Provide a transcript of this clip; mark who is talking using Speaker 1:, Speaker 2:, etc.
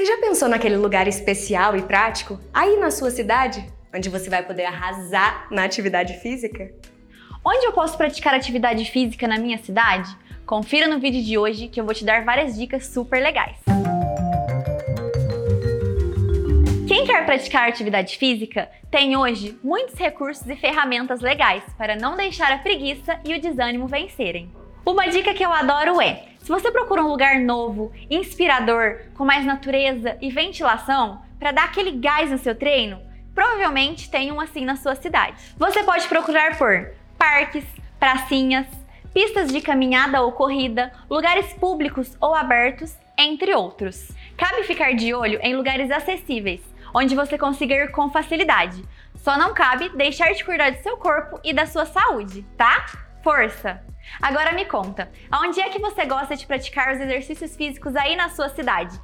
Speaker 1: Você já pensou naquele lugar especial e prático aí na sua cidade, onde você vai poder arrasar na atividade física?
Speaker 2: Onde eu posso praticar atividade física na minha cidade? Confira no vídeo de hoje que eu vou te dar várias dicas super legais. Quem quer praticar atividade física tem hoje muitos recursos e ferramentas legais para não deixar a preguiça e o desânimo vencerem. Uma dica que eu adoro é: se você procura um lugar novo, inspirador, com mais natureza e ventilação para dar aquele gás no seu treino, provavelmente tem um assim na sua cidade. Você pode procurar por parques, pracinhas, pistas de caminhada ou corrida, lugares públicos ou abertos, entre outros. Cabe ficar de olho em lugares acessíveis, onde você consiga ir com facilidade. Só não cabe deixar de cuidar do seu corpo e da sua saúde, tá? Força! Agora me conta, aonde é que você gosta de praticar os exercícios físicos aí na sua cidade?